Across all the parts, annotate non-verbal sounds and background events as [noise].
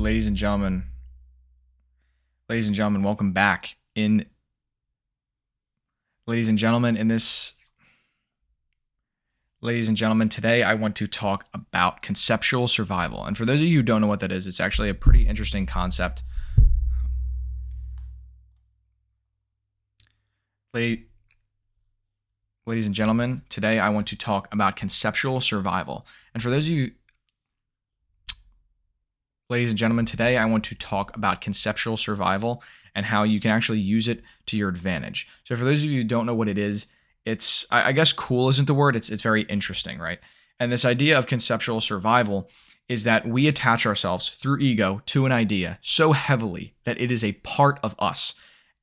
ladies and gentlemen, ladies and gentlemen, welcome back. In ladies and gentlemen, in this, ladies and gentlemen, today I want to talk about conceptual survival. And for those of you who don't know what that is, it's actually a pretty interesting concept. Ladies and gentlemen, today I want to talk about conceptual survival. And for those of you Ladies and gentlemen, today I want to talk about conceptual survival and how you can actually use it to your advantage. So, for those of you who don't know what it is, it's, I guess, cool isn't the word, it's, it's very interesting, right? And this idea of conceptual survival is that we attach ourselves through ego to an idea so heavily that it is a part of us.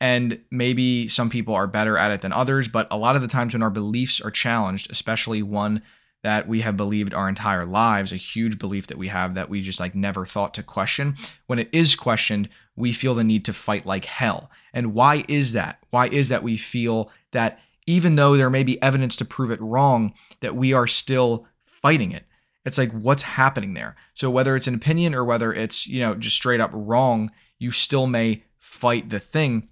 And maybe some people are better at it than others, but a lot of the times when our beliefs are challenged, especially one that we have believed our entire lives, a huge belief that we have that we just like never thought to question. When it is questioned, we feel the need to fight like hell. And why is that? Why is that we feel that even though there may be evidence to prove it wrong, that we are still fighting it? It's like what's happening there. So whether it's an opinion or whether it's, you know, just straight up wrong, you still may fight the thing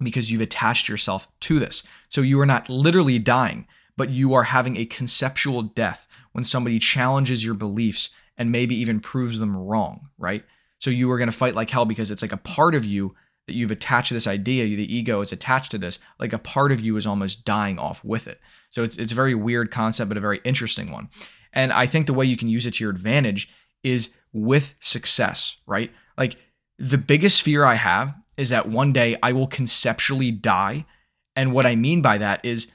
because you've attached yourself to this. So you are not literally dying but you are having a conceptual death when somebody challenges your beliefs and maybe even proves them wrong, right? So you are going to fight like hell because it's like a part of you that you've attached to this idea, the ego is attached to this, like a part of you is almost dying off with it. So it's, it's a very weird concept, but a very interesting one. And I think the way you can use it to your advantage is with success, right? Like the biggest fear I have is that one day I will conceptually die. And what I mean by that is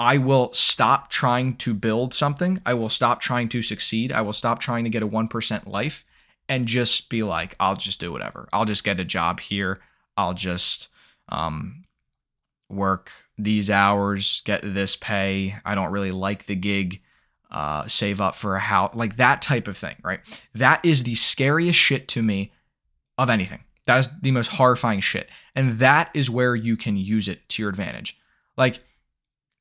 I will stop trying to build something. I will stop trying to succeed. I will stop trying to get a 1% life and just be like, I'll just do whatever. I'll just get a job here. I'll just um, work these hours, get this pay. I don't really like the gig. Uh, save up for a house, like that type of thing, right? That is the scariest shit to me of anything. That is the most horrifying shit. And that is where you can use it to your advantage. Like,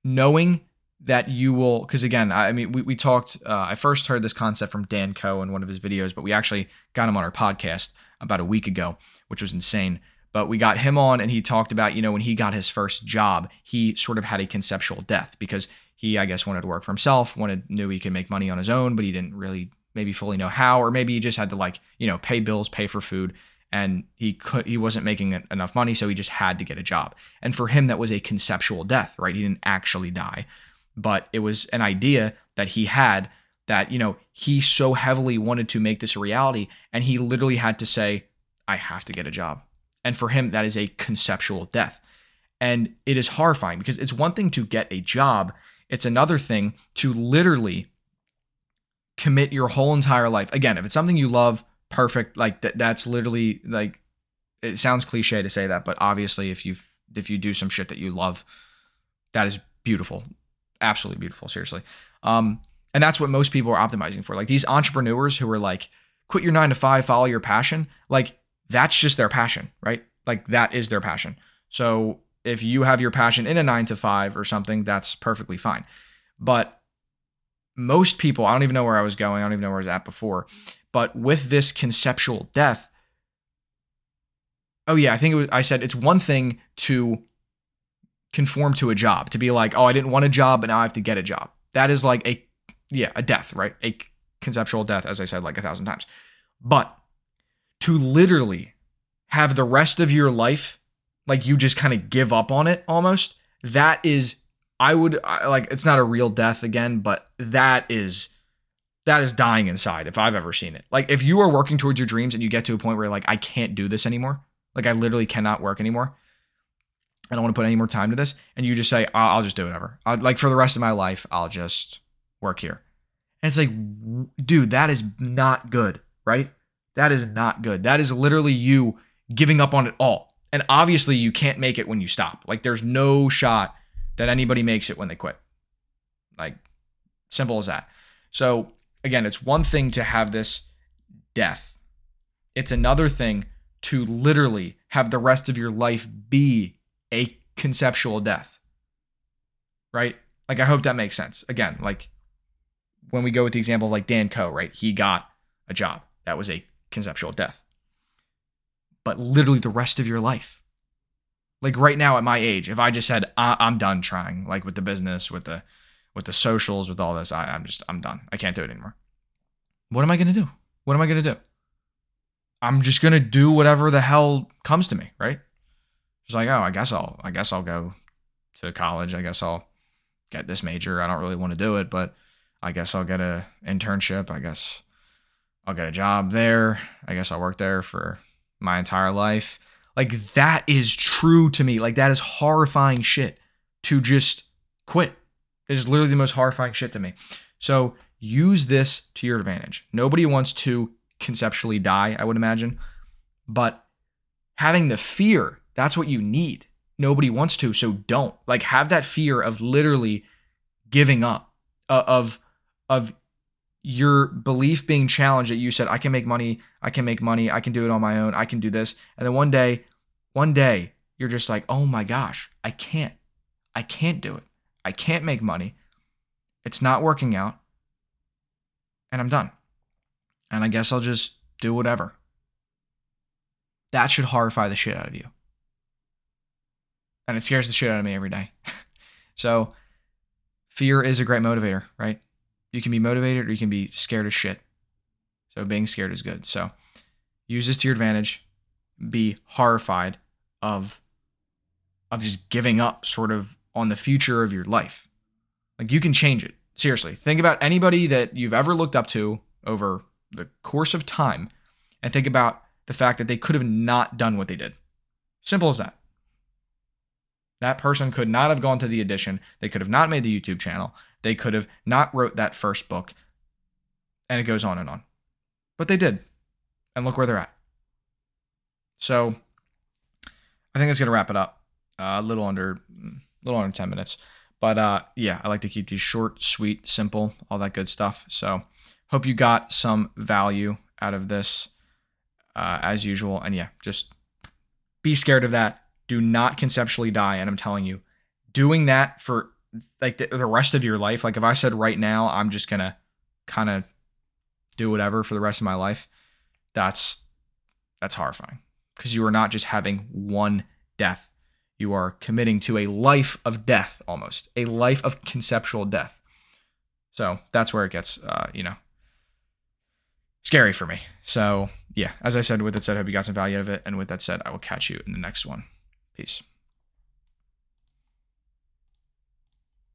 knowing that you will because again i mean we, we talked uh, i first heard this concept from dan koe in one of his videos but we actually got him on our podcast about a week ago which was insane. But we got him on and he talked about you know when he got his first job he sort of had a conceptual death because he i guess wanted to work for himself wanted knew he could make money on his own but he didn't really maybe fully know how or maybe he just had to like you know pay bills pay for food and he could he wasn't making enough money so he just had to get a job. And for him that was a conceptual death right? He didn't actually die. But it was an idea that he had that you know he so heavily wanted to make this a reality and he literally had to say i have to get a job. And for him that is a conceptual death. And it is horrifying because it's one thing to get a job. It's another thing to literally commit your whole entire life. Again if it's something you love perfect. Like that. That's literally like. It sounds cliche to say that, but obviously, if you if you do some shit that you love, that is beautiful, absolutely beautiful. Seriously, um, and that's what most people are optimizing for. Like these entrepreneurs who are like, quit your nine to five, follow your passion. Like that's just their passion, right? Like that is their passion. So if you have your passion in a nine to five or something, that's perfectly fine. But most people, I don't even know where I was going. I don't even know where I was at before. But with this conceptual death, oh yeah, I think it was, I said it's one thing to conform to a job, to be like, oh, I didn't want a job, but now I have to get a job. That is like a, yeah, a death, right? A conceptual death, as I said like a thousand times. But to literally have the rest of your life, like you just kind of give up on it almost, that is, I would, like, it's not a real death again, but that is that is dying inside if I've ever seen it. Like if you are working towards your dreams and you get to a point where like I can't do this anymore, like I literally cannot work anymore. I don't want to put any more time to this, and you just say I'll, I'll just do whatever. I'll, like for the rest of my life, I'll just work here. And it's like, dude, that is not good, right? That is not good. That is literally you giving up on it all. And obviously, you can't make it when you stop. Like, there's no shot that anybody makes it when they quit. Like, simple as that. So, again, it's one thing to have this death, it's another thing to literally have the rest of your life be a conceptual death. Right? Like, I hope that makes sense. Again, like when we go with the example of like Dan Koe, right? He got a job. That was a conceptual death. but literally the rest of your life. Like right now at my age, if I just said I- am done trying, like with the business, with the with the socials, with all this, I- I'm just I'm done. I can't do it anymore. What am I gonna do? What am I gonna do? I'm just gonna do whatever the hell comes to me, right? It's like, oh, I guess I'll I guess I'll go to college. I guess I'll get this major. I don't really want to do it, but I guess I'll get a internship. I guess I'll get a job there. I guess I'll work there for my entire life. Like that is true to me. Like that is horrifying shit to just quit. It is literally the most horrifying shit to me. So use this to your advantage. Nobody wants to conceptually die, I would imagine, but having the fear, that's what you need. Nobody wants to, so don't. Like have that fear of literally giving up uh, of of your belief being challenged that you said, I can make money, I can make money, I can do it on my own, I can do this. And then one day, one day, you're just like, oh my gosh, I can't. I can't do it. I can't make money. It's not working out. And I'm done. And I guess I'll just do whatever. That should horrify the shit out of you. And it scares the shit out of me every day. [laughs] so, fear is a great motivator, right? You can be motivated or you can be scared as shit. So being scared is good. So use this to your advantage. Be horrified of of just giving up sort of on the future of your life. Like you can change it. Seriously. Think about anybody that you've ever looked up to over the course of time and think about the fact that they could have not done what they did. Simple as that. That person could not have gone to the audition. They could have not made the YouTube channel. They could have not wrote that first book. And it goes on and on. But they did. And look where they're at. So I think going to wrap it up. Uh, a little under little under 10 minutes. But uh, yeah, I like to keep these short, sweet, simple, all that good stuff. So hope you got some value out of this uh, as usual. And yeah, just be scared of that. Do not conceptually die. And I'm telling you, doing that for like the, the rest of your life, like if I said right now, I'm just to kind of do whatever for the rest of my life, that's that's horrifying because you are not just having one death. You are committing to a life of death almost, a life of conceptual death. So that's where it gets, uh, you know, scary for me. So yeah, as I said, with that said, I hope you got some value out of it. And with that said, I will catch you in the next one. Peace.